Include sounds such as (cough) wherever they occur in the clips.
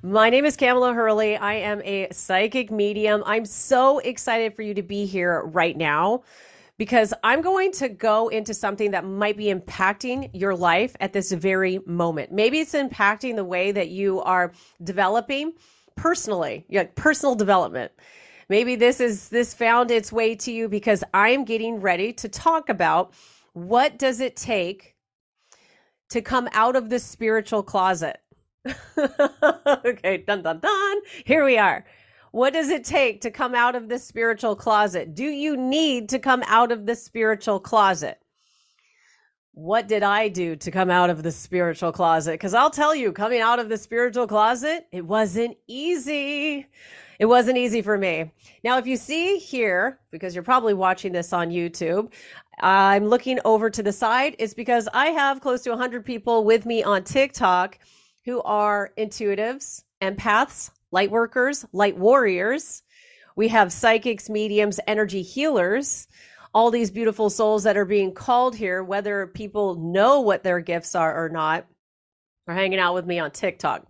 My name is Kamela Hurley. I am a psychic medium. I'm so excited for you to be here right now because I'm going to go into something that might be impacting your life at this very moment. Maybe it's impacting the way that you are developing personally, like personal development. Maybe this is this found its way to you because I'm getting ready to talk about what does it take to come out of the spiritual closet. (laughs) okay, dun dun dun. Here we are. What does it take to come out of the spiritual closet? Do you need to come out of the spiritual closet? What did I do to come out of the spiritual closet? Because I'll tell you, coming out of the spiritual closet, it wasn't easy. It wasn't easy for me. Now, if you see here, because you're probably watching this on YouTube, I'm looking over to the side. It's because I have close to 100 people with me on TikTok who are intuitives, empaths, light workers, light warriors. We have psychics, mediums, energy healers, all these beautiful souls that are being called here, whether people know what their gifts are or not, are hanging out with me on TikTok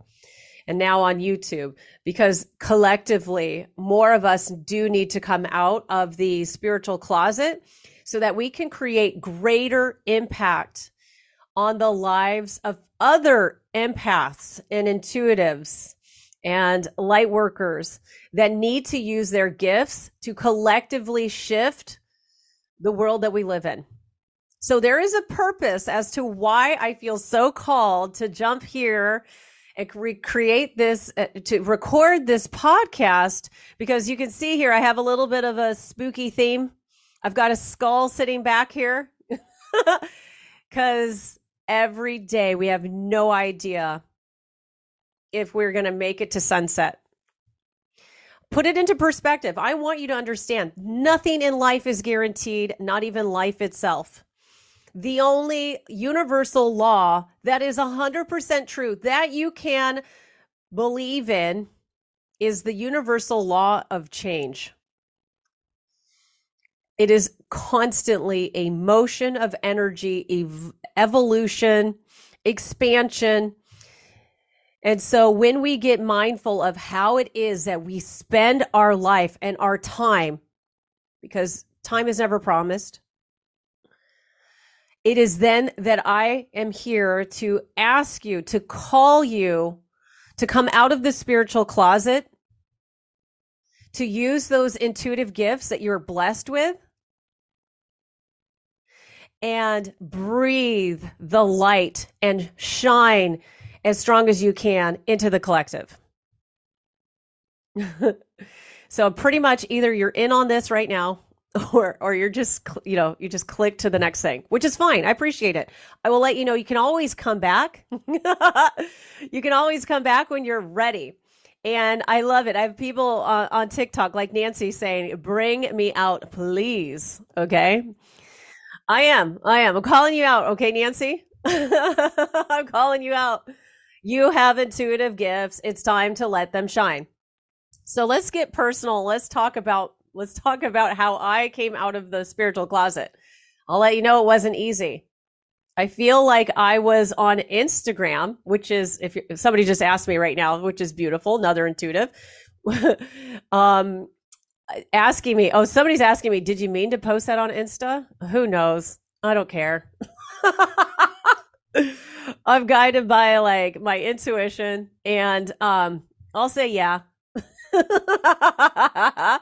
and now on YouTube because collectively, more of us do need to come out of the spiritual closet so that we can create greater impact on the lives of other empaths and intuitives and light workers that need to use their gifts to collectively shift the world that we live in. So there is a purpose as to why I feel so called to jump here and recreate this uh, to record this podcast because you can see here I have a little bit of a spooky theme. I've got a skull sitting back here (laughs) cuz every day we have no idea if we're going to make it to sunset. Put it into perspective. I want you to understand nothing in life is guaranteed, not even life itself. The only universal law that is 100% true that you can believe in is the universal law of change. It is constantly a motion of energy, ev- evolution, expansion, and so when we get mindful of how it is that we spend our life and our time, because time is never promised, it is then that I am here to ask you, to call you to come out of the spiritual closet, to use those intuitive gifts that you're blessed with, and breathe the light and shine as strong as you can into the collective. (laughs) so pretty much either you're in on this right now (laughs) or or you're just you know you just click to the next thing which is fine. I appreciate it. I will let you know you can always come back. (laughs) You can always come back when you're ready. And i love it. I have people on, on tiktok like nancy saying bring me out please. Okay i am i am i'm calling you out okay nancy (laughs) i'm calling you out you have intuitive gifts. It's time to let them shine. So let's get personal. Let's talk about let's talk about how I came out of the spiritual closet. I'll let you know it wasn't easy. I feel like I was on Instagram, which is if, if somebody just asked me right now, which is beautiful, another intuitive. (laughs) um asking me, "Oh, somebody's asking me, did you mean to post that on Insta?" Who knows? I don't care. (laughs) I'm guided by like my intuition, and um, I'll say yeah. (laughs)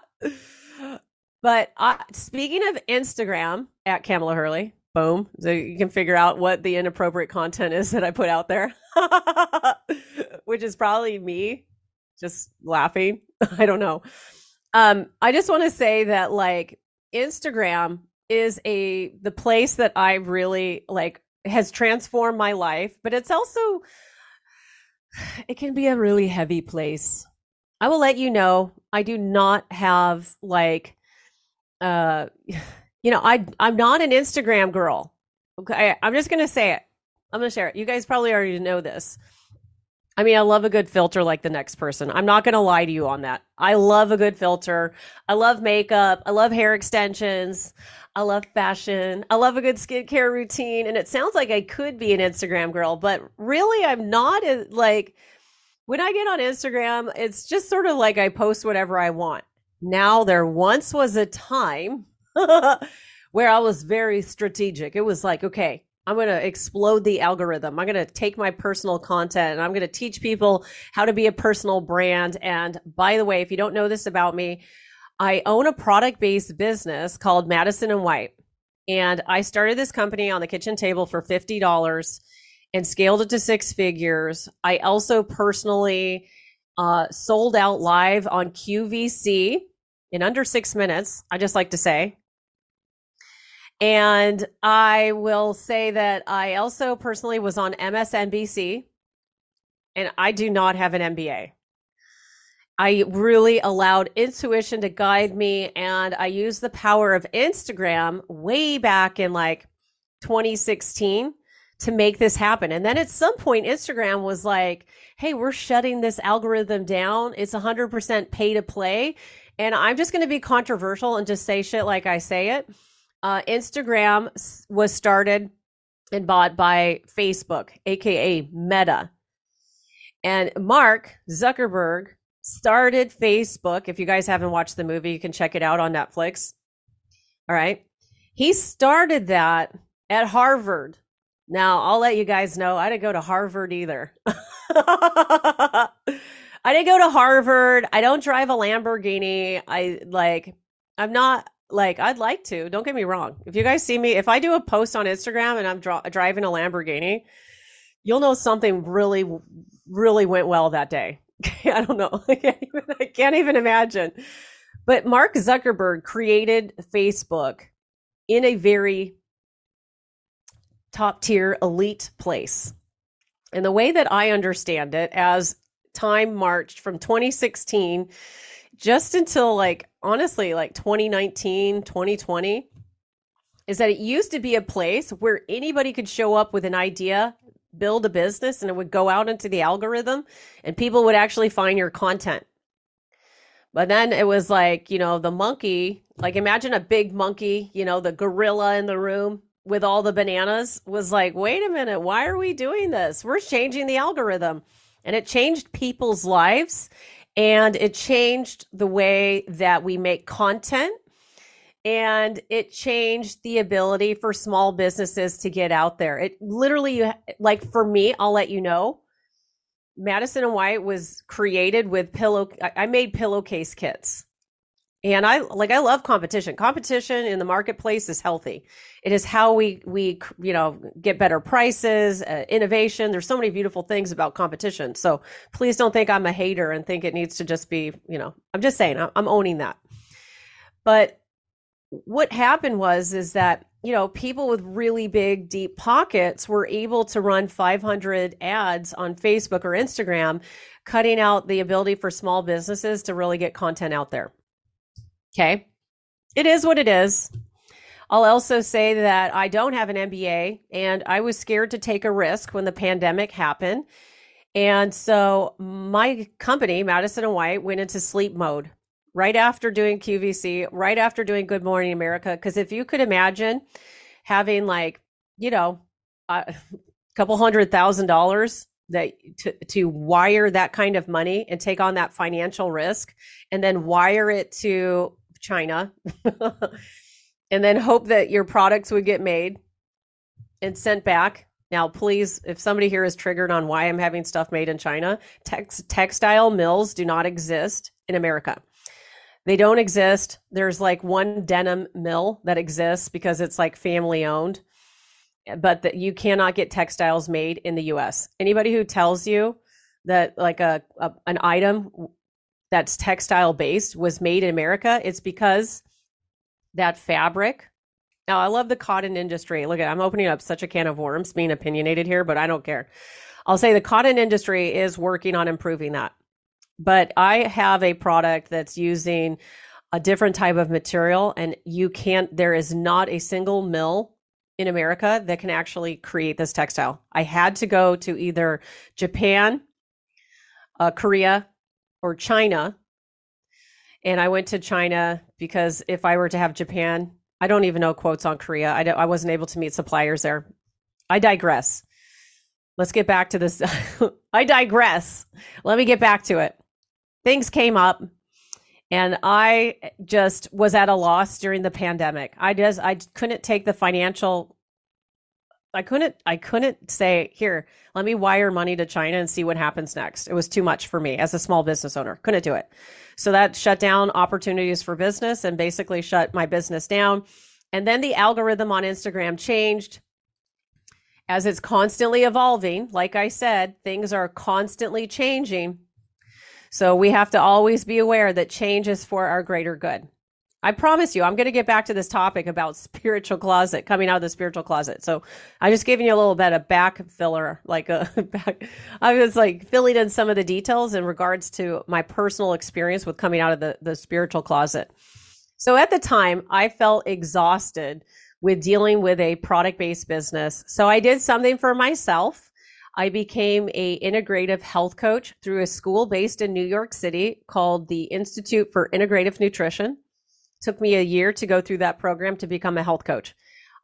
but uh, speaking of Instagram at Kamela Hurley, boom, so you can figure out what the inappropriate content is that I put out there, (laughs) which is probably me just laughing. I don't know. Um, I just want to say that like Instagram is a the place that I really like has transformed my life, but it's also it can be a really heavy place. I will let you know I do not have like uh (sighs) you know, I I'm not an Instagram girl. Okay, I'm just to say it. I'm to share it. You guys probably already know this. I mean, I love a good filter like the next person. I'm not going to lie to you on that. I love a good filter. I love makeup. I love hair extensions. I love fashion. I love a good skincare routine. And it sounds like I could be an Instagram girl, but really I'm not a, like when I get on Instagram, it's just sort of like I post whatever I want. Now, there once was a time (laughs) where I was very strategic. It was like, okay, I'm going to explode the algorithm. I'm going to take my personal content and I'm going to teach people how to be a personal brand. And by the way, if you don't know this about me, I own a product based business called Madison and White. And I started this company on the kitchen table for $50 and scaled it to six figures. I also personally uh, sold out live on QVC in under six minutes. I just like to say. And I will say that I also personally was on MSNBC, and I do not have an MBA. I really allowed intuition to guide me, and I used the power of Instagram way back in like 2016 to make this happen. And then at some point, Instagram was like, hey, we're shutting this algorithm down. It's 100% pay to play. And I'm just going to be controversial and just say shit like I say it. Uh, Instagram was started and bought by Facebook, aka Meta. And Mark Zuckerberg started Facebook. If you guys haven't watched the movie, you can check it out on Netflix. All right. He started that at Harvard. Now, I'll let you guys know I didn't go to Harvard either. (laughs) I didn't go to Harvard. I don't drive a Lamborghini. I like, I'm not like, I'd like to. Don't get me wrong. If you guys see me, if I do a post on Instagram and I'm driving a Lamborghini, you'll know something really, really went well that day. (laughs) I don't know. (laughs) I can't, even, I can't even imagine. But Mark Zuckerberg created Facebook in a very top tier elite place. And the way that I understand it, as time marched from 2016 just until like honestly like 2019, 2020, is that it used to be a place where anybody could show up with an idea, build a business, and it would go out into the algorithm and people would actually find your content. But then it was like, you know, the monkey, like imagine a big monkey, you know, the gorilla in the room with all the bananas was like, wait a minute, why are we doing this? We're changing the algorithm. And it changed people's lives and it changed the way that we make content and it changed the ability for small businesses to get out there. It literally, like for me, I'll let you know. Madison and White was created with pillow. I made pillowcase kits. And I like I love competition. Competition in the marketplace is healthy. It is how we we you know get better prices, uh, innovation. There's so many beautiful things about competition. So please don't think I'm a hater and think it needs to just be you know. I'm just saying I'm, I'm owning that. But what happened was is that you know people with really big deep pockets were able to run 500 ads on Facebook or Instagram, cutting out the ability for small businesses to really get content out there. Okay. It is what it is. I'll also say that I don't have an MBA and I was scared to take a risk when the pandemic happened. And so my company, Madison and White, went into sleep mode right after doing QVC, right after doing Good Morning America. Because if you could imagine having like, you know, a couple hundred thousand dollars that to, to wire that kind of money and take on that financial risk and then wire it to China and then hope that your products would get made and sent back. Now, please, if somebody here is triggered on why I'm having stuff made in China, tex- textile mills do not exist in America. They don't exist. There's like one denim mill that exists because it's like family owned, but that you cannot get textiles made in the US. Anybody who tells you that like a, a an item that's textile based was made in America, it's because that fabric. Now, I love the cotton industry. Look at I'm opening up such a can of worms being opinionated here, but I don't care. I'll say the cotton industry is working on improving that. But I have a product that's using a different type of material and you can't there is not a single mill in America that can actually create this textile. I had to go to either Japan, uh, Korea, or China. And I went to China because if I were to have Japan, I don't even know quotes on Korea. I, I wasn't able to meet suppliers there. I digress. let's get back to this. (laughs) I digress. Let me get back to it. Things came up and I just was at a loss during the pandemic. I just I couldn't take the financial I couldn't I couldn't say, "Here, let me wire money to China and see what happens next." It was too much for me as a small business owner. Couldn't do it. So that shut down opportunities for business and basically shut my business down. And then the algorithm on Instagram changed as it's constantly evolving. Like I said, things are constantly changing. So we have to always be aware that change is for our greater good. I promise you, I'm going to get back to this topic about spiritual closet, coming out of the spiritual closet. So I'm just giving you a little bit of back filler, like a (laughs) back. I was like filling in some of the details in regards to my personal experience with coming out of the, the spiritual closet. So at the time, I felt exhausted with dealing with a product based business. So I did something for myself I became a integrative health coach through a school based in New York City called the Institute for Integrative Nutrition. Took me a year to go through that program to become a health coach.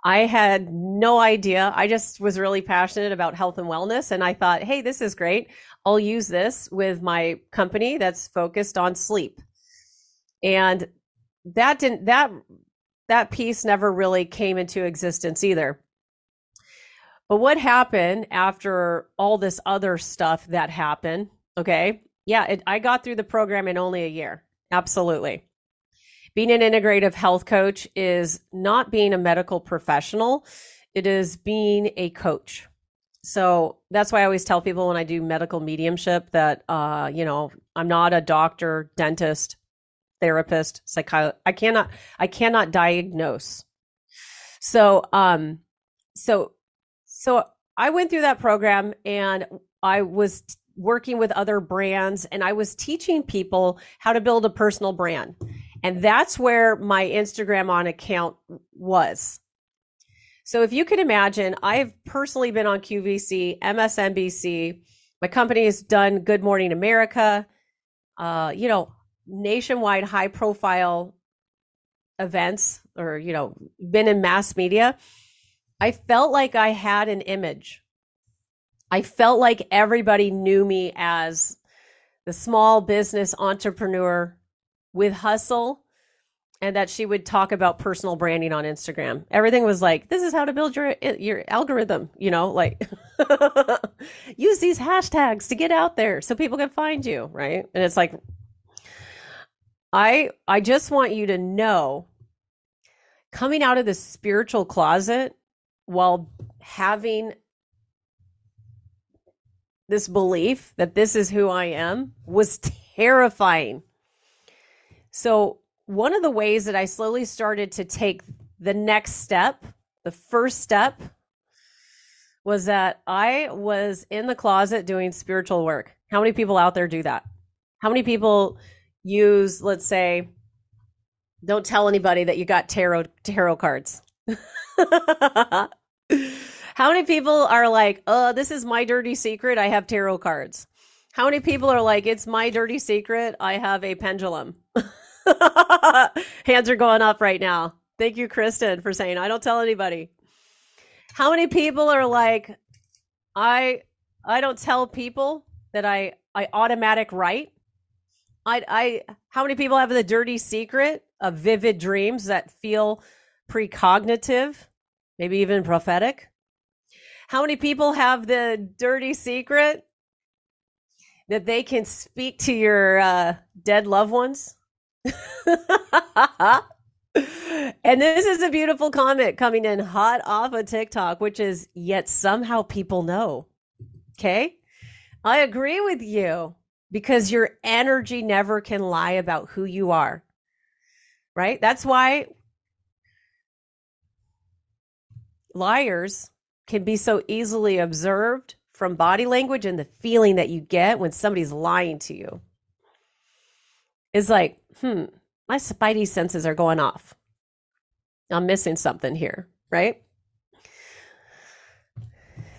I had no idea. I just was really passionate about health and wellness and I thought, "Hey, this is great. I'll use this with my company that's focused on sleep." And that didn't that that piece never really came into existence either. But what happened after all this other stuff that happened? Okay. Yeah, it, I got through the program in only a year. Absolutely. Being an integrative health coach is not being a medical professional, it is being a coach. So that's why I always tell people when I do medical mediumship that, uh, you know, I'm not a doctor, dentist, therapist, psychiatrist. I cannot, I cannot diagnose. So, um, so so I went through that program and I was working with other brands and I was teaching people how to build a personal brand. And that's where my Instagram on account was. So if you can imagine, I've personally been on QVC, MSNBC. My company has done Good Morning America, uh, you know, nationwide high profile events or, you know, been in mass media. I felt like I had an image. I felt like everybody knew me as the small business entrepreneur with hustle and that she would talk about personal branding on Instagram. Everything was like, this is how to build your your algorithm, you know, like (laughs) use these hashtags to get out there so people can find you, right? And it's like I I just want you to know coming out of the spiritual closet while having this belief that this is who I am was terrifying. So, one of the ways that I slowly started to take the next step, the first step, was that I was in the closet doing spiritual work. How many people out there do that? How many people use, let's say, don't tell anybody that you got tarot tarot cards? (laughs) How many people are like, "Oh, this is my dirty secret. I have tarot cards." How many people are like, "It's my dirty secret. I have a pendulum." (laughs) (laughs) Hands are going up right now. Thank you, Kristen, for saying I don't tell anybody. How many people are like, I I don't tell people that I I automatic write. I I how many people have the dirty secret of vivid dreams that feel precognitive? maybe even prophetic. How many people have the dirty secret that they can speak to your uh, dead loved ones? (laughs) and this is a beautiful comment coming in hot off of TikTok, which is yet somehow people know. Okay. I agree with you because your energy never can lie about who you are. Right? That's why liars can be so easily observed from body language and the feeling that you get when somebody's lying to you is like, hmm, my spidey senses are going off. I'm missing something here, right?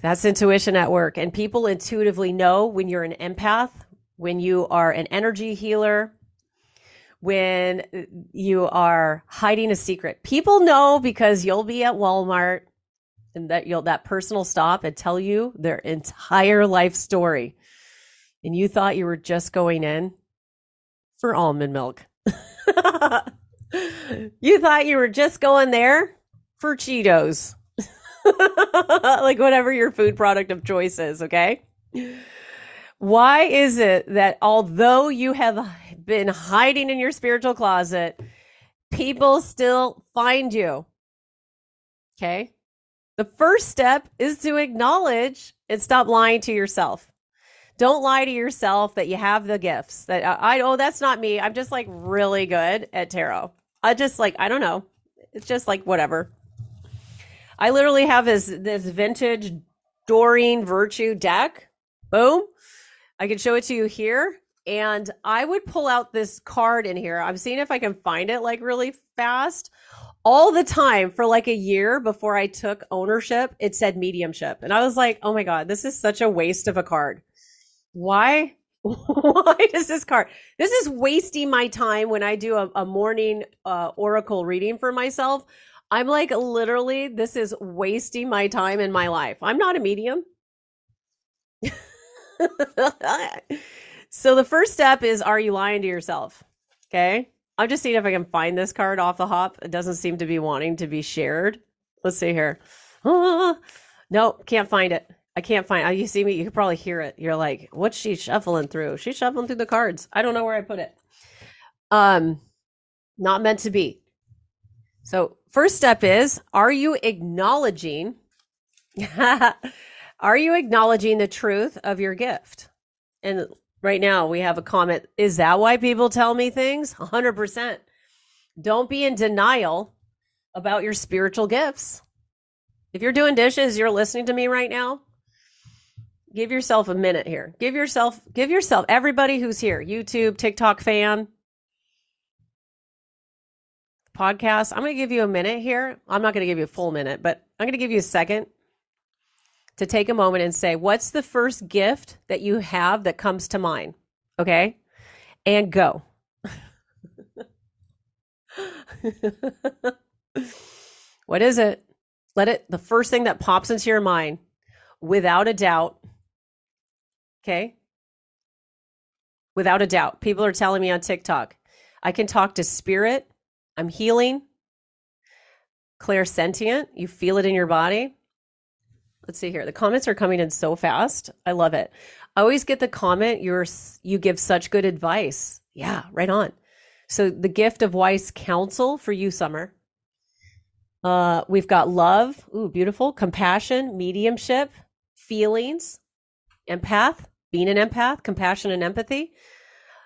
That's intuition at work. And people intuitively know when you're an empath, when you are an energy healer, when you are hiding a secret. People know because you'll be at Walmart and that you'll that person will stop and tell you their entire life story. And you thought you were just going in for almond milk. (laughs) you thought you were just going there for Cheetos. (laughs) like whatever your food product of choice is, okay? Why is it that although you have been hiding in your spiritual closet, people still find you? Okay. The first step is to acknowledge and stop lying to yourself. Don't lie to yourself that you have the gifts. That I, I oh that's not me. I'm just like really good at tarot. I just like I don't know. It's just like whatever. I literally have this this vintage Doreen Virtue deck. Boom. I can show it to you here. And I would pull out this card in here. I'm seeing if I can find it like really fast. All the time for like a year before I took ownership, it said mediumship. And I was like, oh my God, this is such a waste of a card. Why? (laughs) Why does this card? This is wasting my time when I do a, a morning uh, oracle reading for myself. I'm like, literally, this is wasting my time in my life. I'm not a medium. (laughs) so the first step is are you lying to yourself? Okay. I'm just seeing if I can find this card off the hop. It doesn't seem to be wanting to be shared. Let's see here. (laughs) no, can't find it. I can't find. Oh, you see me? You can probably hear it. You're like, what's she shuffling through? She's shuffling through the cards. I don't know where I put it. Um, not meant to be. So first step is: Are you acknowledging? (laughs) Are you acknowledging the truth of your gift? And right now we have a comment. Is that why people tell me things? 100%. Don't be in denial about your spiritual gifts. If you're doing dishes, you're listening to me right now. Give yourself a minute here. Give yourself, give yourself, everybody who's here, YouTube, TikTok fan, podcast. I'm going to give you a minute here. I'm not going to give you a full minute, but I'm going to give you a second to take a moment and say, what's the first gift that you have that comes to mind? Okay. And go. (laughs) what is it? Let it, the first thing that pops into your mind, without a doubt. Okay. Without a doubt. People are telling me on TikTok, I can talk to spirit. I'm healing. Clairsentient. You feel it in your body. Let's see here. The comments are coming in so fast. I love it. I always get the comment you're you give such good advice. Yeah, right on. So the gift of wise counsel for you, Summer. Uh, we've got love, ooh, beautiful, compassion, mediumship, feelings, empath, being an empath, compassion and empathy,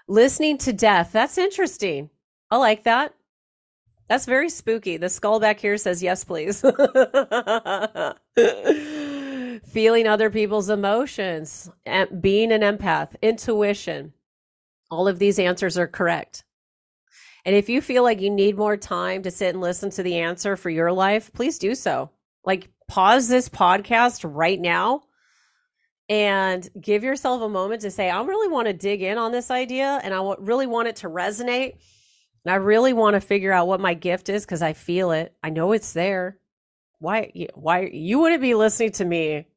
listening to death. That's interesting. I like that. That's very spooky. The skull back here says yes, please. (laughs) feeling other people's emotions, being an empath, intuition. All of these answers are correct. And if you feel like you need more time to sit and listen to the answer for your life, please do so. Like, pause this podcast right now and give yourself a moment to say, I really want to dig in on this idea and I really want it to resonate. And I really want to figure out what my gift is because I feel it. I know it's there. Why? Why you wouldn't be listening to me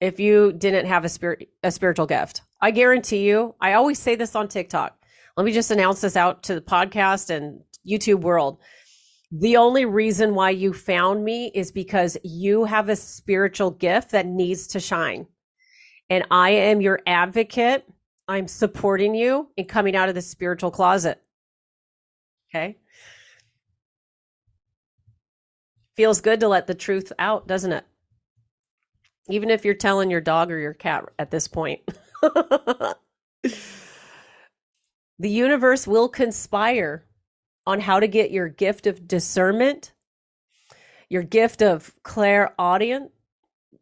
if you didn't have a spirit a spiritual gift. I guarantee you, I always say this on TikTok. Let me just announce this out to the podcast and YouTube world. The only reason why you found me is because you have a spiritual gift that needs to shine. And I am your advocate. I'm supporting you in coming out of the spiritual closet. Okay. Feels good to let the truth out, doesn't it? even if you're telling your dog or your cat at this point. (laughs) the universe will conspire on how to get your gift of discernment, your gift of clairaudient,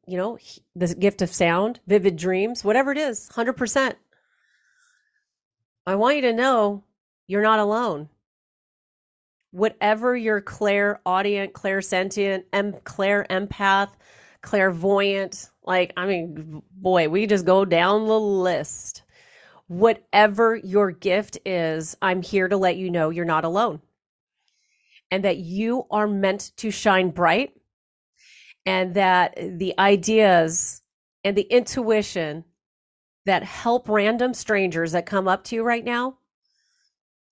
you know, the gift of sound, vivid dreams, whatever it is, 100%. I want you to know you're not alone. Whatever your clairaudient, clairsentient, em- clair empath, clairvoyant. Like, I mean, boy, we just go down the list. Whatever your gift is, I'm here to let you know you're not alone and that you are meant to shine bright and that the ideas and the intuition that help random strangers that come up to you right now,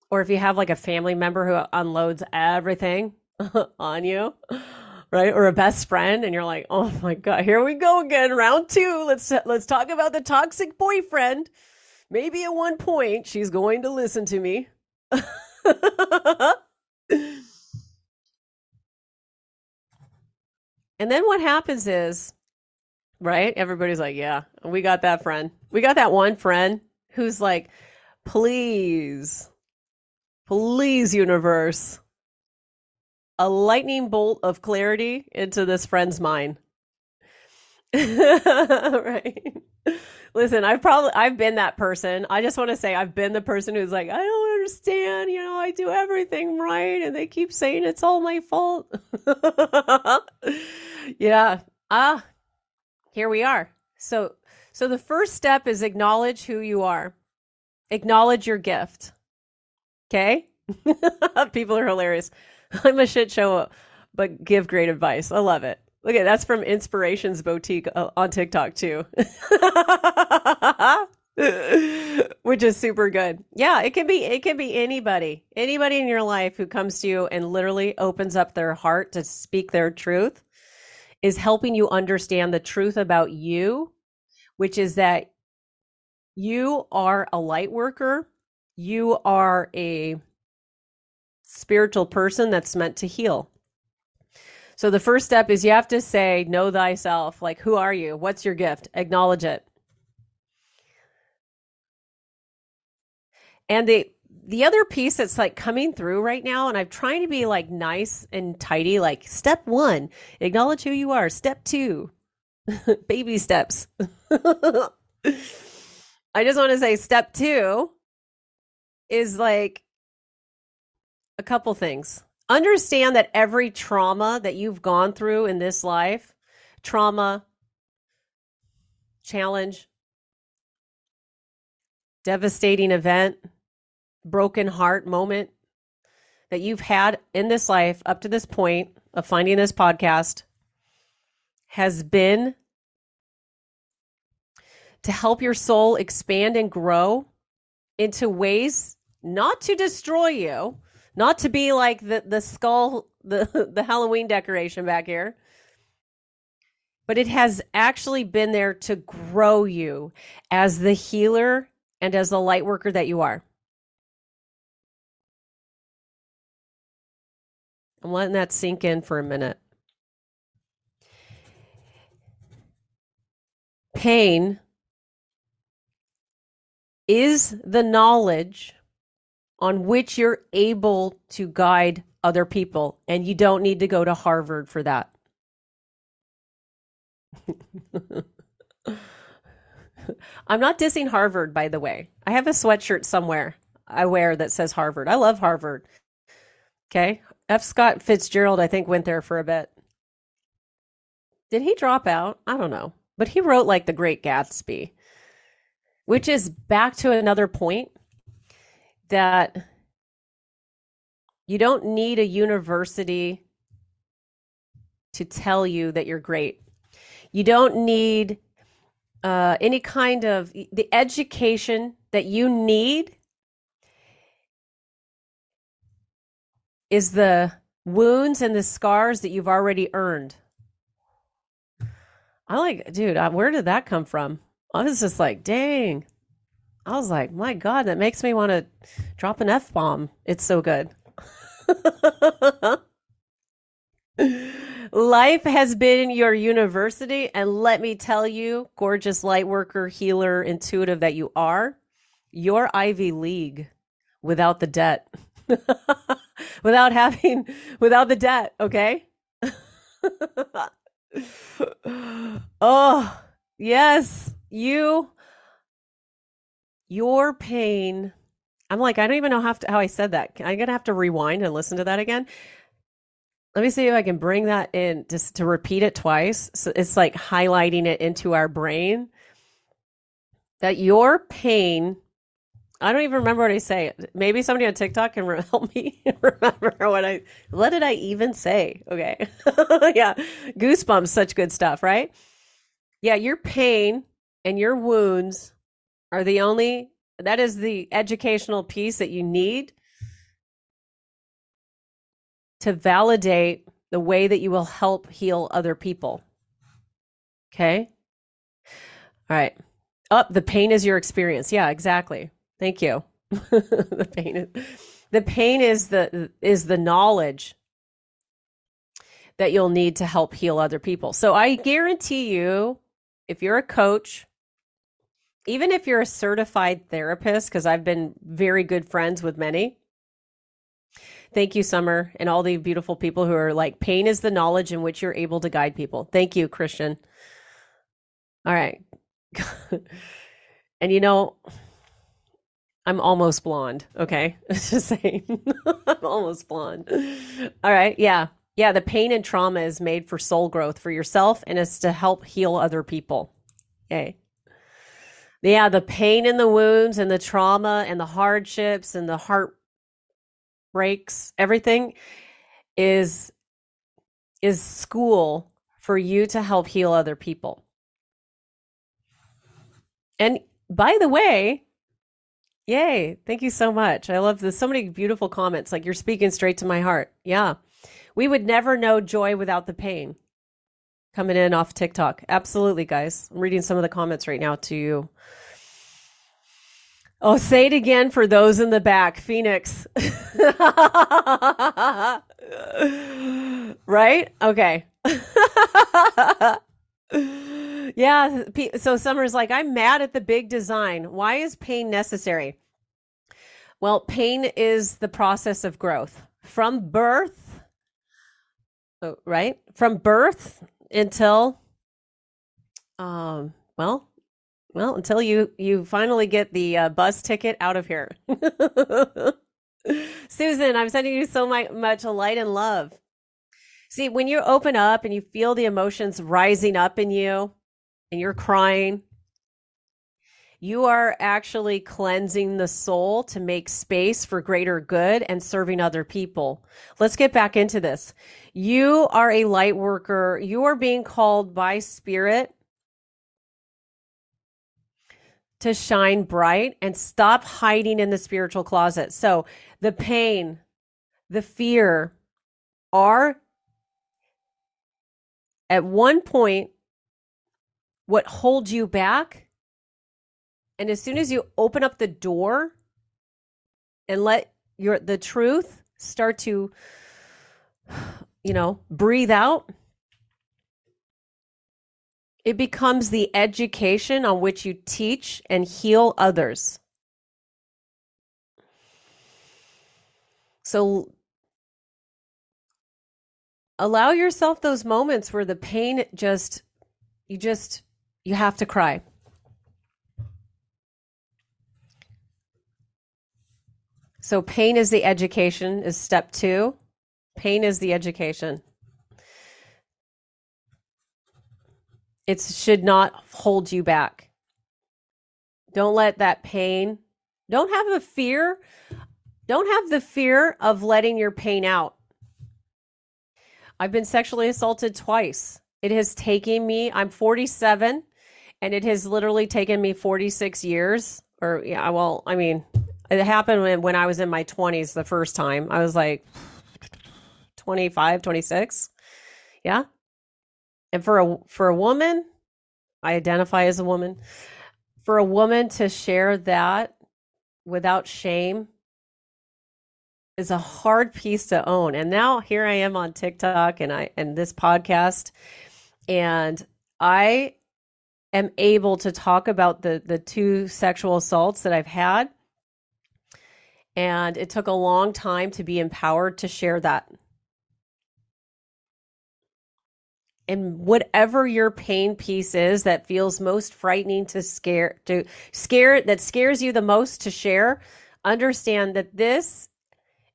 or if you have like a family member who unloads everything (laughs) on you, right? Or a best friend, and you're like, oh my god, here we go again, round two. Let's let's talk about the toxic boyfriend. Maybe at one point she's going to listen to me. (laughs) And then what happens is, right? Everybody's like, yeah, we got that friend. We got that one friend who's like, please, please, universe, a lightning bolt of clarity into this friend's mind. (laughs) right. Listen, I've probably I've been that person. I just want to say I've been the person who's like, I don't understand, you know, I do everything right and they keep saying it's all my fault. (laughs) yeah. Ah. Here we are. So so the first step is acknowledge who you are. Acknowledge your gift. Okay? (laughs) People are hilarious. (laughs) I'm a shit show but give great advice. I love it. Look at that's from Inspirations Boutique uh, on TikTok too. (laughs) Which is super good. Yeah, it can be it can be anybody. Anybody in your life who comes to you and literally opens up their heart to speak their truth is helping you understand the truth about you, which is that you are a light worker. You are a spiritual person that's meant to heal. So the first step is you have to say, know thyself. Like, who are you? What's your gift? Acknowledge it. And the the other piece that's like coming through right now, and I'm trying to be like nice and tidy, like step one, acknowledge who you are. Step two, (laughs) baby steps. (laughs) I just want to say step two is like a couple things understand that every trauma that you've gone through in this life, trauma, challenge, devastating event, broken heart moment that you've had in this life up to this point of finding this podcast has been to help your soul expand and grow into ways not to destroy you, not to be like the the skull (laughs) the the Halloween decoration back here. But it has actually been there to grow you as the healer and as the light worker that you are. I'm letting that sink in for a minute. Pain is the knowledge on which you're able to guide other people. And you don't need to go to Harvard for that. (laughs) I'm not dissing Harvard, by the way. I have a sweatshirt somewhere I wear that says Harvard. I love Harvard. Okay. F. Scott Fitzgerald, I think, went there for a bit. Did he drop out? I don't know. But he wrote like The Great Gatsby, which is back to another point that you don't need a university to tell you that you're great. You don't need uh, any kind of the education that you need is the wounds and the scars that you've already earned. I like, dude, where did that come from? I was just like, dang. I was like, my God, that makes me want to drop an F bomb. It's so good. (laughs) Life has been your university, and let me tell you, gorgeous light worker, healer, intuitive that you are, your Ivy League without the debt. (laughs) without having (laughs) without the debt, okay? (laughs) oh, yes, you your pain. I'm like, I don't even know how, to, how I said that. I'm going to have to rewind and listen to that again. Let me see if I can bring that in just to repeat it twice. So it's like highlighting it into our brain that your pain I don't even remember what I say. Maybe somebody on TikTok can re- (laughs) help me remember what I. What did I even say? Okay, (laughs) yeah, goosebumps, such good stuff, right? Yeah, your pain and your wounds are the only. That is the educational piece that you need to validate the way that you will help heal other people. Okay. All right. Up, oh, the pain is your experience. Yeah, exactly. Thank you. (laughs) the pain is the pain is the is the knowledge that you'll need to help heal other people. So I guarantee you if you're a coach, even if you're a certified therapist because I've been very good friends with many. Thank you Summer and all the beautiful people who are like pain is the knowledge in which you're able to guide people. Thank you Christian. All right. (laughs) and you know, I'm almost blonde. Okay. (laughs) Just saying. (laughs) I'm almost blonde. All right. Yeah. Yeah. The pain and trauma is made for soul growth for yourself and is to help heal other people. Okay. Yeah. The pain and the wounds and the trauma and the hardships and the heart breaks, everything is, is school for you to help heal other people. And by the way, yay, thank you so much. I love this. So many beautiful comments. Like you're speaking straight to my heart. Yeah. We would never know joy without the pain. Coming in off TikTok. Absolutely, guys. I'm reading some of the comments right now to you. Oh, say it again for those in the back. Phoenix. (laughs) right? Okay. (laughs) (laughs) yeah. So Summer's like, I'm mad at the big design. Why is pain necessary? Well, pain is the process of growth from birth, oh, right? From birth until, um, well, well, until you you finally get the uh, bus ticket out of here. (laughs) Susan, I'm sending you so much light and love. See, when you open up and you feel the emotions rising up in you, and you're crying, you are actually cleansing the soul to make space for greater good and serving other people. Let's get back into this. You are a light worker. You are being called by spirit to shine bright and stop hiding in the spiritual closet. So the pain, the fear are at one point what holds you back. And as soon as you open up the door and let your the truth start to you know, breathe out, it becomes the education on which you teach and heal others. So allow yourself those moments where the pain just you just you have to cry. So, pain is the education, is step two. Pain is the education. It should not hold you back. Don't let that pain, don't have a fear, don't have the fear of letting your pain out. I've been sexually assaulted twice. It has taken me, I'm 47 and it has literally taken me 46 years or yeah well i mean it happened when, when i was in my 20s the first time. I was like 25 26 yeah. And for a for a woman i identify as a woman. For a woman to share that without shame is a hard piece to own and now here i am on tiktok and i and this podcast and i am able to talk about the the two sexual assaults that I've had. And it took a long time to be empowered to share that. And whatever your pain piece is that feels most frightening to scare to scare that scares you the most to share, understand that this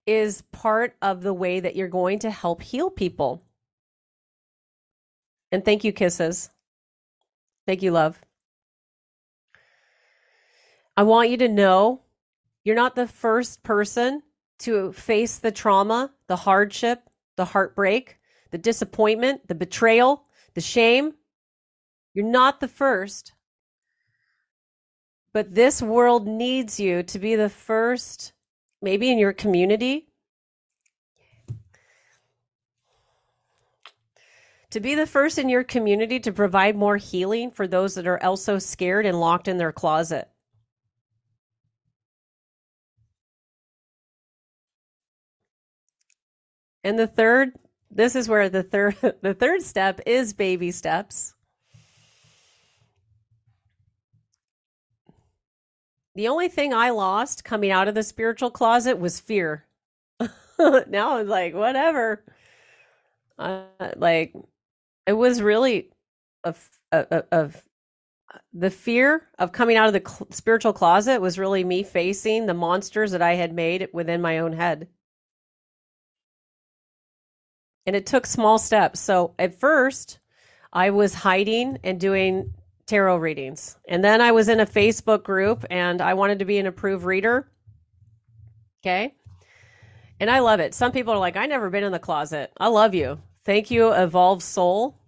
is part of the way that you're going to help heal people. And thank you, kisses. Thank you, love. I want you to know You're not the first person to face the trauma, the hardship, the heartbreak, the disappointment, the betrayal, the shame. You're not the first. But this world needs you to be the first, maybe in your community, to be the first in your community to provide more healing for those that are also scared and locked in their closet. And the third, this is where the third (laughs) the third step is baby steps. The only thing I lost coming out of the spiritual closet was fear. (laughs) now it's like whatever. Uh, like it was really of of the fear of coming out of the cl- spiritual closet was really me facing the monsters that I had made within my own head. And it took small steps. So at first, I was hiding and doing tarot readings. And then I was in a Facebook group and I wanted to be an approved reader. Okay. And I love it. Some people are like, I never been in the closet. I love you. Thank you, Evolved Soul.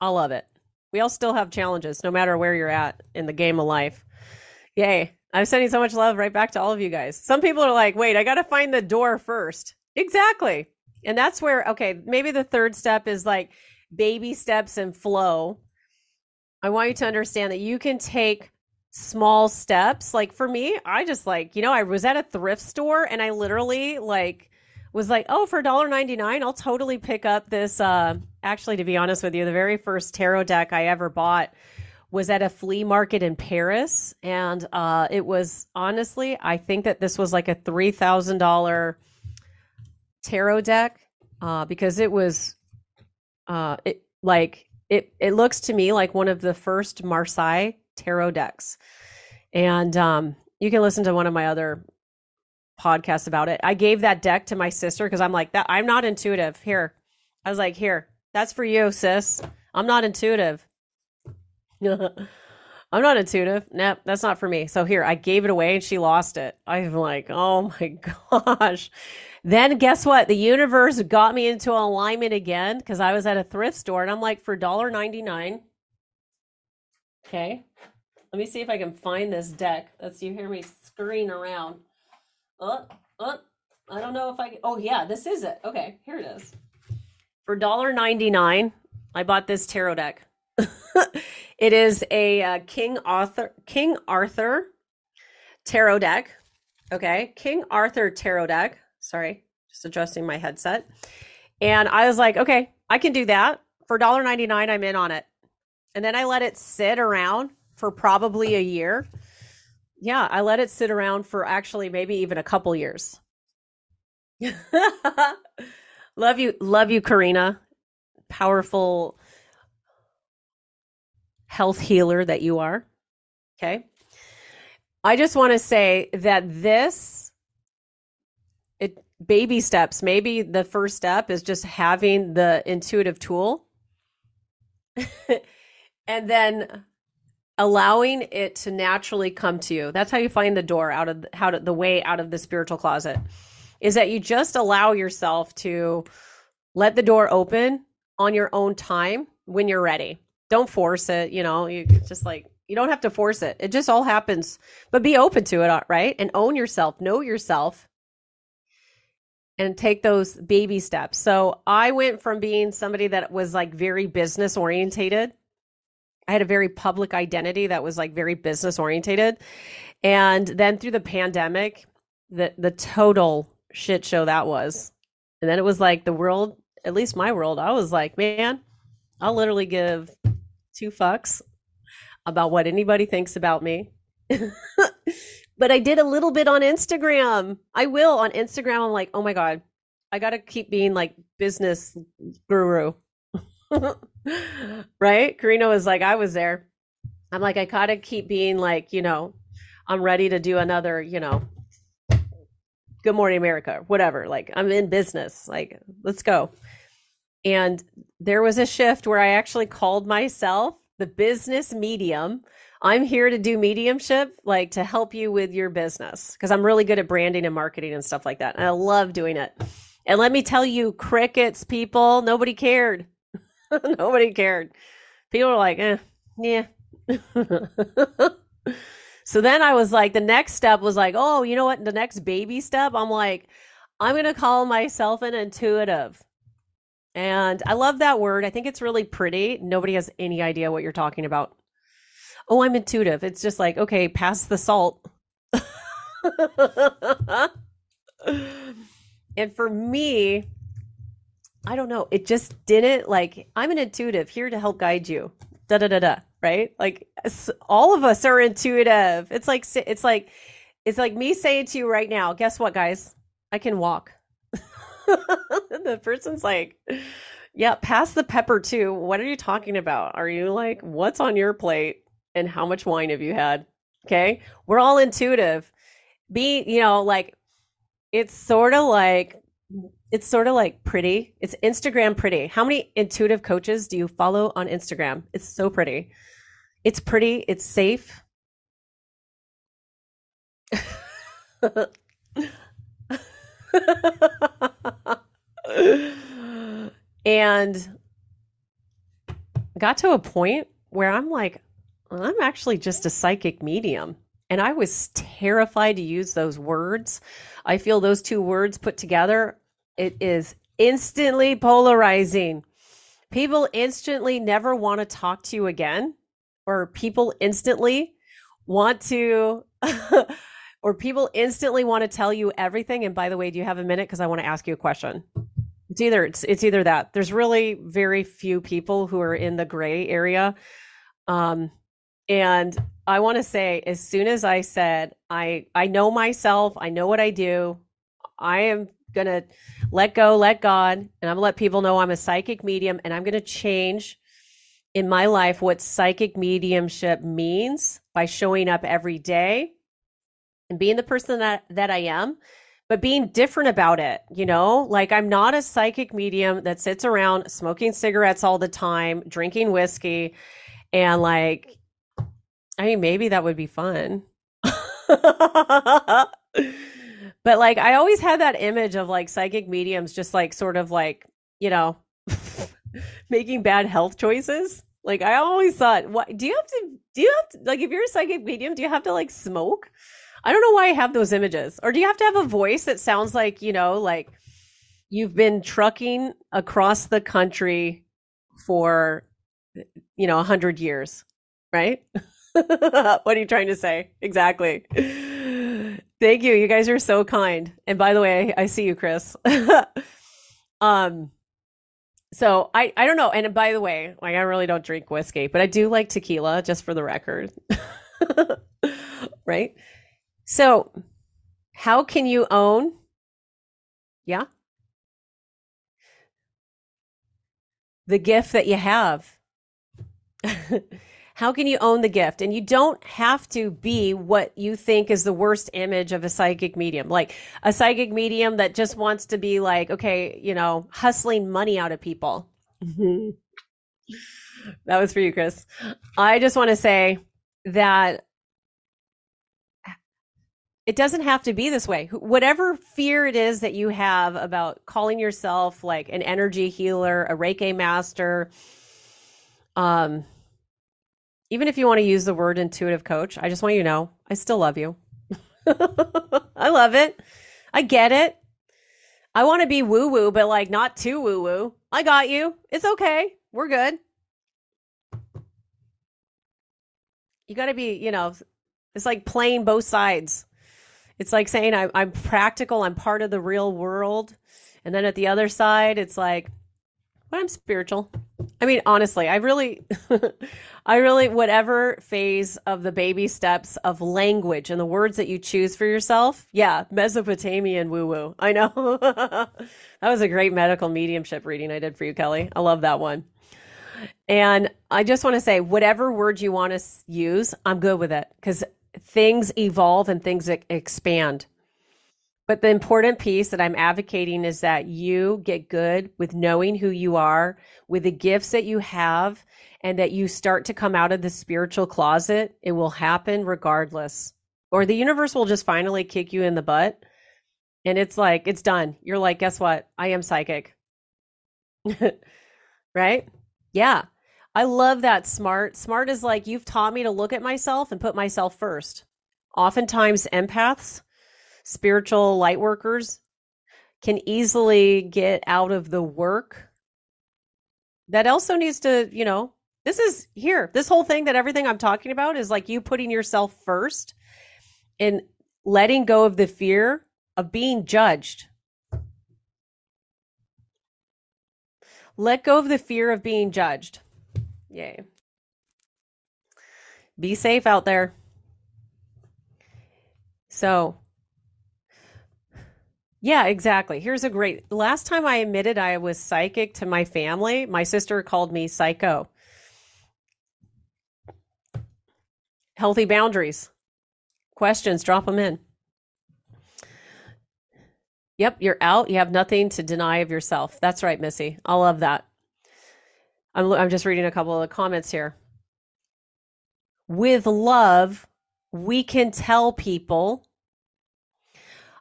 I love it. We all still have challenges, no matter where you're at in the game of life. Yay. I'm sending so much love right back to all of you guys. Some people are like, wait, I got to find the door first. Exactly. And that's where, okay, maybe the third step is like baby steps and flow. I want you to understand that you can take small steps. Like for me, I just like, you know, I was at a thrift store and I literally like was like, oh, for $1.99, I'll totally pick up this. Uh, actually, to be honest with you, the very first tarot deck I ever bought was at a flea market in Paris. And uh, it was honestly, I think that this was like a $3,000 tarot deck uh, because it was uh, it like it it looks to me like one of the first Marseille tarot decks, and um, you can listen to one of my other podcasts about it. I gave that deck to my sister because I'm like that. I'm not intuitive. Here, I was like, here, that's for you, sis. I'm not intuitive. (laughs) I'm not intuitive. Nope, that's not for me. So here, I gave it away and she lost it. I'm like, oh (laughs) my gosh. Then guess what? The universe got me into alignment again because I was at a thrift store and I'm like, for $1.99. Okay. Let me see if I can find this deck. Let's you hear me scurrying around. Oh, oh, I don't know if I Oh yeah, this is it. Okay, here it is. For $1.99, I bought this tarot deck. (laughs) it is a uh, King Arthur King Arthur tarot deck. Okay, King Arthur tarot deck. Sorry, just adjusting my headset. And I was like, okay, I can do that. For $1.99, I'm in on it. And then I let it sit around for probably a year. Yeah, I let it sit around for actually maybe even a couple years. (laughs) love you, love you, Karina. Powerful health healer that you are. Okay. I just want to say that this it baby steps. Maybe the first step is just having the intuitive tool. (laughs) and then allowing it to naturally come to you. That's how you find the door out of how to, the way out of the spiritual closet. Is that you just allow yourself to let the door open on your own time when you're ready don't force it you know you just like you don't have to force it. It just all happens. But be open to it uh, right? And own yourself know yourself. And take those baby steps. So i went from being somebody that was like very business orientated. I had a very public identity that was like very business orientated. And then through the pandemic the the total shit show that was. And then it was like the world at least my world i was like man I'll literally give two fucks about what anybody thinks about me. (laughs) but I did a little bit on Instagram. I will on Instagram. I'm like, oh my God, I got to keep being like business guru. (laughs) right? Karina was like, I was there. I'm like, I gotta keep being like, you know, I'm ready to do another, you know, Good Morning America, whatever. Like, I'm in business. Like, let's go. And there was a shift where I actually called myself the business medium I'm here to do mediumship, like to help you with your business because I'm really good at branding and marketing and stuff like that. And I love doing it. And let me tell you, crickets, people, nobody cared. (laughs) nobody cared. People were like, eh, yeah. (laughs) so then I was like, the next step was like, oh, you know what? The next baby step, I'm like, I'm going to call myself an intuitive. And I love that word. I think it's really pretty. Nobody has any idea what you're talking about. Oh, I'm intuitive. It's just like, okay, pass the salt. (laughs) and for me, I don't know. It just didn't like, I'm an intuitive here to help guide you. Da da da da. Right? Like all of us are intuitive. It's like, it's like, it's like me saying to you right now, guess what, guys? I can walk. (laughs) the person's like, yeah, pass the pepper too. What are you talking about? Are you like, what's on your plate and how much wine have you had? Okay. We're all intuitive. Be, you know, like, it's sort of like, it's sort of like pretty. It's Instagram pretty. How many intuitive coaches do you follow on Instagram? It's so pretty. It's pretty. It's safe. (laughs) and got to a point where I'm like, I'm actually just a psychic medium. And I was terrified to use those words. I feel those two words put together, it is instantly polarizing. People instantly never want to talk to you again, or people instantly want to (laughs) or people instantly want to tell you everything. And by the way, do you have a minute? Because I want to ask you a question. It's either it's it's either that. There's really very few people who are in the gray area. Um, and I want to say, as soon as I said, I I know myself, I know what I do, I am gonna let go, let God, and I'm gonna let people know I'm a psychic medium, and I'm gonna change in my life what psychic mediumship means by showing up every day and being the person that, that I am, but being different about it, you know? Like I'm not a psychic medium that sits around smoking cigarettes all the time, drinking whiskey, and like, I mean, maybe that would be fun. (laughs) but like, I always had that image of like psychic mediums just like sort of like, you know, (laughs) making bad health choices. Like I always thought, what do you have to do you have to like if you're a psychic medium, do you have to like smoke? I don't know why I have those images. Or do you have to have a voice that sounds like, you know, like you've been trucking across the country for, you know, a hundred years, right? (laughs) what are you trying to say? Exactly. Thank you. You guys are so kind. And by the way, I see you, Chris. (laughs) um, so I, I don't know. And by the way, like I really don't drink whiskey, but I do like tequila, just for the record. (laughs) right? So, how can you own? Yeah. The gift that you have. (laughs) how can you own the gift? And you don't have to be what you think is the worst image of a psychic medium. Like a psychic medium that just wants to be like, okay, you know, hustling money out of people. Mm-hmm. that was for you, Chris. I just want to say that it doesn't have to be this way. Whatever fear it is that you have about calling yourself like an energy healer, a Reiki master, um, even if you want to use the word intuitive coach, I just want you to know I still love you. (laughs) I love it. I get it. I want to be woo woo, but like not too woo woo. I got you. It's okay. We're good. You got to be, you know, it's like playing both sides. It's like saying I, I'm practical, I'm part of the real world. And then at the other side, it's like, but I'm spiritual. I mean, honestly, I really, (laughs) I really, whatever phase of the baby steps of language and the words that you choose for yourself, yeah, Mesopotamian woo woo. I know. (laughs) that was a great medical mediumship reading I did for you, Kelly. I love that one. And I just want to say, whatever word you want to use, I'm good with it because things evolve and things expand. But the important piece that I'm advocating is that you get good with knowing who you are, with the gifts that you have, and that you start to come out of the spiritual closet, it will happen regardless. Or the universe will just finally kick you in the butt. And it's like, it's done. You're like, guess what? I am psychic. (laughs) right? Yeah. I love that smart. Smart is like, you've taught me to look at myself and put myself first. Oftentimes, empaths, spiritual light workers, can easily get out of the work that also needs to, you know, this is here. This whole thing that everything I'm talking about is like you putting yourself first and letting go of the fear of being judged. Let go of the fear of being judged. Yay. Be safe out there. So, yeah, exactly. Here's a great last time I admitted I was psychic to my family, my sister called me psycho. Healthy boundaries. Questions, drop them in. Yep, you're out. You have nothing to deny of yourself. That's right, Missy. I love that. I'm, I'm just reading a couple of comments here. With love, we can tell people,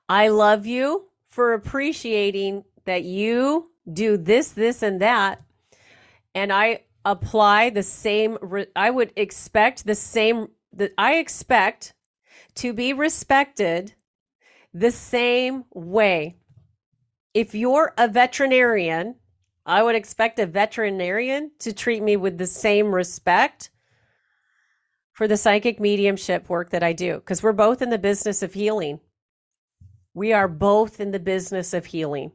I love you for appreciating that you do this, this, and that. And I apply the same, I would expect the same, that I expect to be respected the same way. If you're a veterinarian, I would expect a veterinarian to treat me with the same respect for the psychic mediumship work that I do, because we're both in the business of healing. We are both in the business of healing.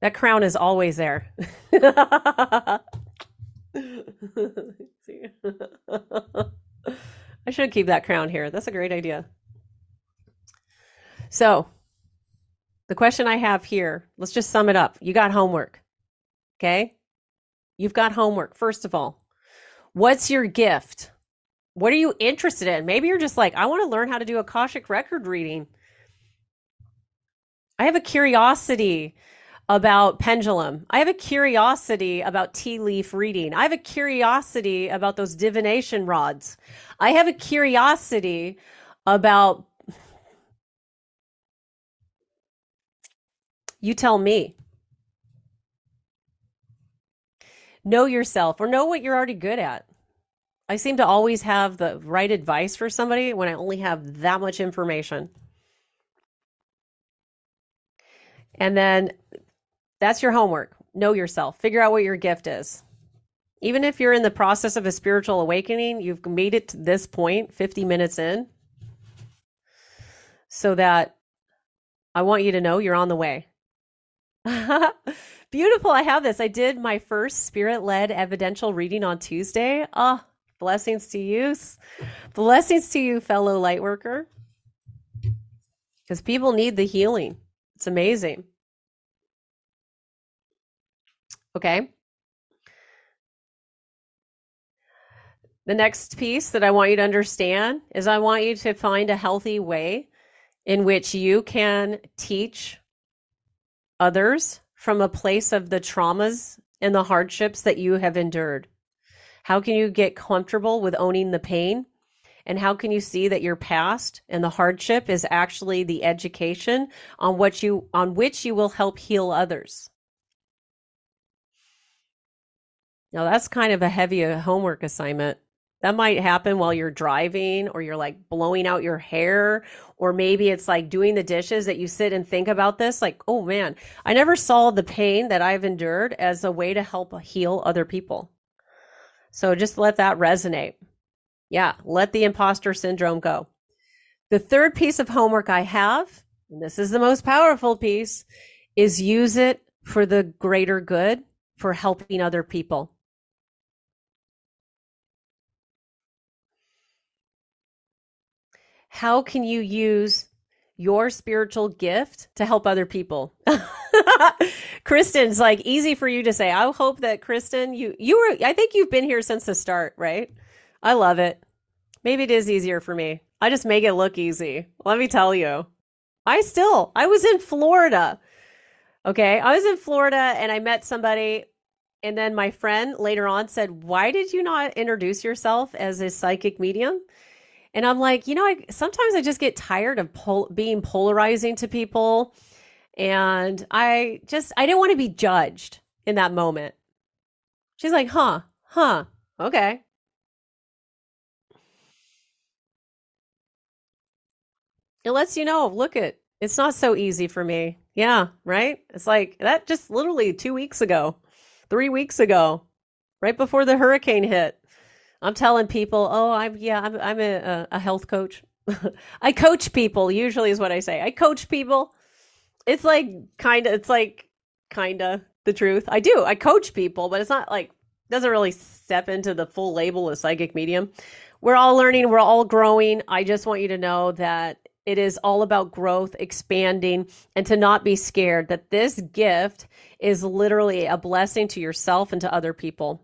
That crown is always there. (laughs) I should keep that crown here. That's a great idea. So, the question I have here, let's just sum it up. You got homework. Okay? You've got homework. First of all, what's your gift? What are you interested in? Maybe you're just like, I want to learn how to do Akashic record reading. I have a curiosity about pendulum. I have a curiosity about tea leaf reading. I have a curiosity about those divination rods. I have a curiosity about. You tell me. Know yourself or know what you're already good at. I seem to always have the right advice for somebody when I only have that much information. And then that's your homework. Know yourself. Figure out what your gift is. Even if you're in the process of a spiritual awakening, you've made it to this point, 50 minutes in, so that I want you to know you're on the way. (laughs) Beautiful. I have this. I did my first spirit led evidential reading on Tuesday. Oh, blessings to you. Blessings to you, fellow light worker. Because people need the healing. It's amazing. Okay. The next piece that I want you to understand is I want you to find a healthy way in which you can teach others from a place of the traumas and the hardships that you have endured. How can you get comfortable with owning the pain and how can you see that your past and the hardship is actually the education on what you on which you will help heal others? Now that's kind of a heavy homework assignment. That might happen while you're driving or you're like blowing out your hair or maybe it's like doing the dishes that you sit and think about this like, "Oh man, I never saw the pain that I've endured as a way to help heal other people." So just let that resonate. Yeah, let the imposter syndrome go. The third piece of homework I have, and this is the most powerful piece, is use it for the greater good, for helping other people. How can you use your spiritual gift to help other people? (laughs) Kristen's like easy for you to say. I hope that Kristen, you you were I think you've been here since the start, right? I love it. Maybe it is easier for me. I just make it look easy. Let me tell you. I still, I was in Florida. Okay. I was in Florida and I met somebody And then my friend later on said, Why did you not introduce yourself as a psychic medium? And I'm like, you know, I sometimes I just get tired of pol- being polarizing to people. And I just, I didn't want to be judged in that moment. She's like, huh, huh, okay. It lets you know, look it, it's not so easy for me. Yeah, right? It's like that just literally two weeks ago, three weeks ago, right before the hurricane hit. I'm telling people, oh, I'm, yeah, I'm, I'm a, a health coach. (laughs) I coach people, usually is what I say. I coach people. It's like kind of, it's like kind of the truth. I do. I coach people, but it's not like, doesn't really step into the full label of psychic medium. We're all learning, we're all growing. I just want you to know that it is all about growth, expanding, and to not be scared that this gift is literally a blessing to yourself and to other people.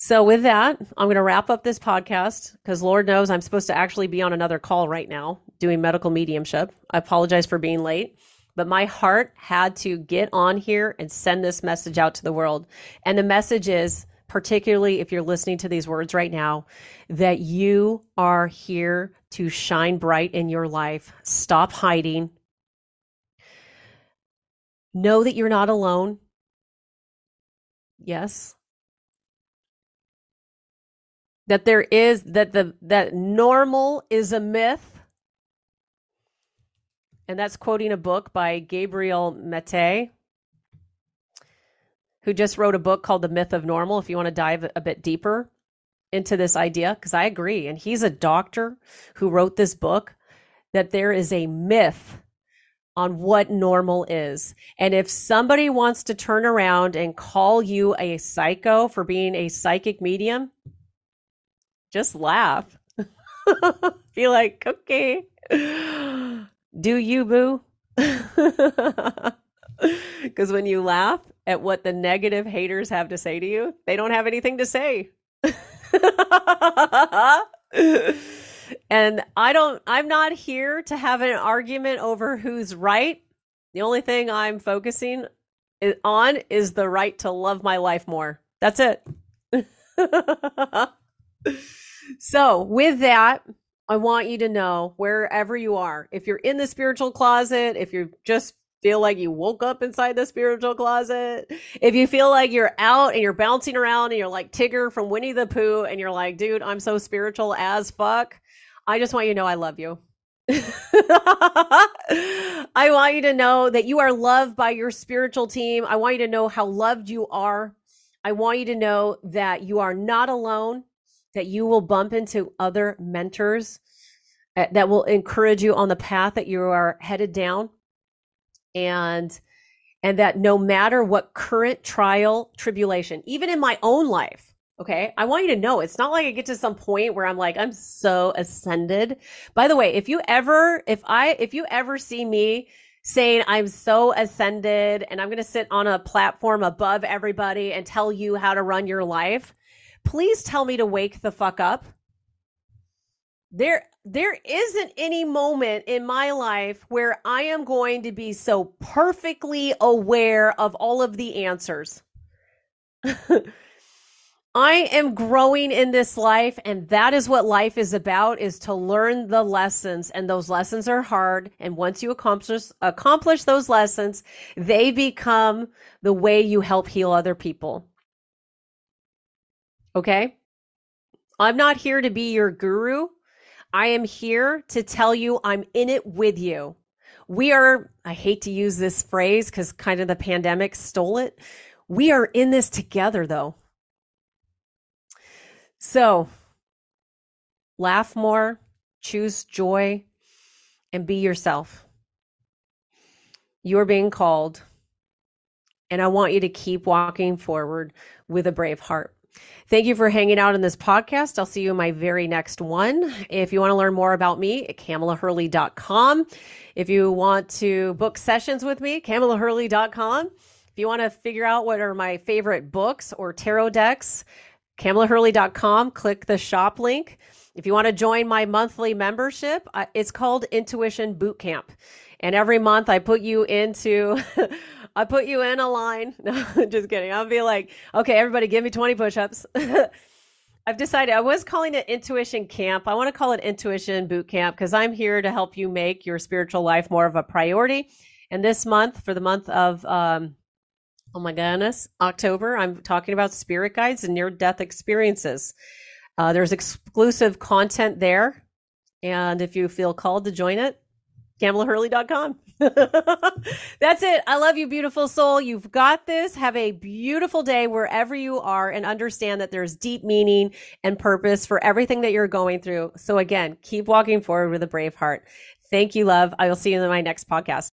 So, with that, I'm going to wrap up this podcast because Lord knows I'm supposed to actually be on another call right now doing medical mediumship. I apologize for being late, but my heart had to get on here and send this message out to the world. And the message is particularly if you're listening to these words right now, that you are here to shine bright in your life. Stop hiding. Know that you're not alone. Yes. That there is that the that normal is a myth. And that's quoting a book by Gabriel Maté who just wrote a book called The Myth of Normal, if you want to dive a bit deeper into this idea, because I agree. And he's a doctor who wrote this book that there is a myth on what normal is. And if somebody wants to turn around and call you a psycho for being a psychic medium, just laugh. (laughs) Be like, okay, do you, boo? (laughs) Because when you laugh at what the negative haters have to say to you, they don't have anything to say. (laughs) and I don't, I'm not here to have an argument over who's right. The only thing I'm focusing on is the right to love my life more. That's it. So, with that, I want you to know wherever you are, if you're in the spiritual closet, if you're just feel like you woke up inside the spiritual closet, if you feel like you're out and you're bouncing around and you're like Tigger from Winnie the Pooh and you're like, dude, I'm so spiritual as fuck, I just want you to know I love you. (laughs) I want you to know that you are loved by your spiritual team. I want you to know how loved you are. I want you to know that you are not alone, that you will bump into other mentors eh, that will encourage you on the path that you are headed down. And and that no matter what current trial tribulation even in my own life okay i want you to know it's not like i get to some point where i'm like i'm so ascended. By the way if you ever if i if you ever see me saying i'm so ascended and i'm going to sit on a platform above everybody and tell you how to run your life please tell me to wake the fuck up there there isn't any moment in my life where I am going to be so perfectly aware of all of the answers. (laughs) I am growing in this life and that is what life is about is to learn the lessons and those lessons are hard and once you accomplish accomplish those lessons they become the way you help heal other people. Okay? I'm not here to be your guru. I am here to tell you I'm in it with you. We are, I hate to use this phrase because kind of the pandemic stole it. We are in this together though. So laugh more, choose joy, and be yourself. You are being called, and I want you to keep walking forward with a brave heart. Thank you for hanging out in this podcast. I'll see you in my very next one. If you want to learn more about me, at KamelaHurley.com. If you want to book sessions with me, KamelaHurley.com. If you want to figure out what are my favorite books or tarot decks, KamelaHurley.com. Click the shop link. If you want to join my monthly membership, uh, it's called Intuition Bootcamp. And every month I put you into (laughs) I put you in a line. (laughs) No, just kidding. I'll be like, okay, everybody, give me 20 push-ups. (laughs) I've decided I was calling it intuition camp. I want to call it intuition boot camp because I'm here to help you make your spiritual life more of a priority. And this month, for the month of um, oh my goodness, October, I'm talking about spirit guides and near death experiences. Uh, there's exclusive content there. And if you feel called to join it, KamelaHurley.com. (laughs) That's it. I love you, beautiful soul. You've got this. Have a beautiful day wherever you are and understand that there's deep meaning and purpose for everything that you're going through. So, again, keep walking forward with a brave heart. Thank you, love. I will see you in my next podcast.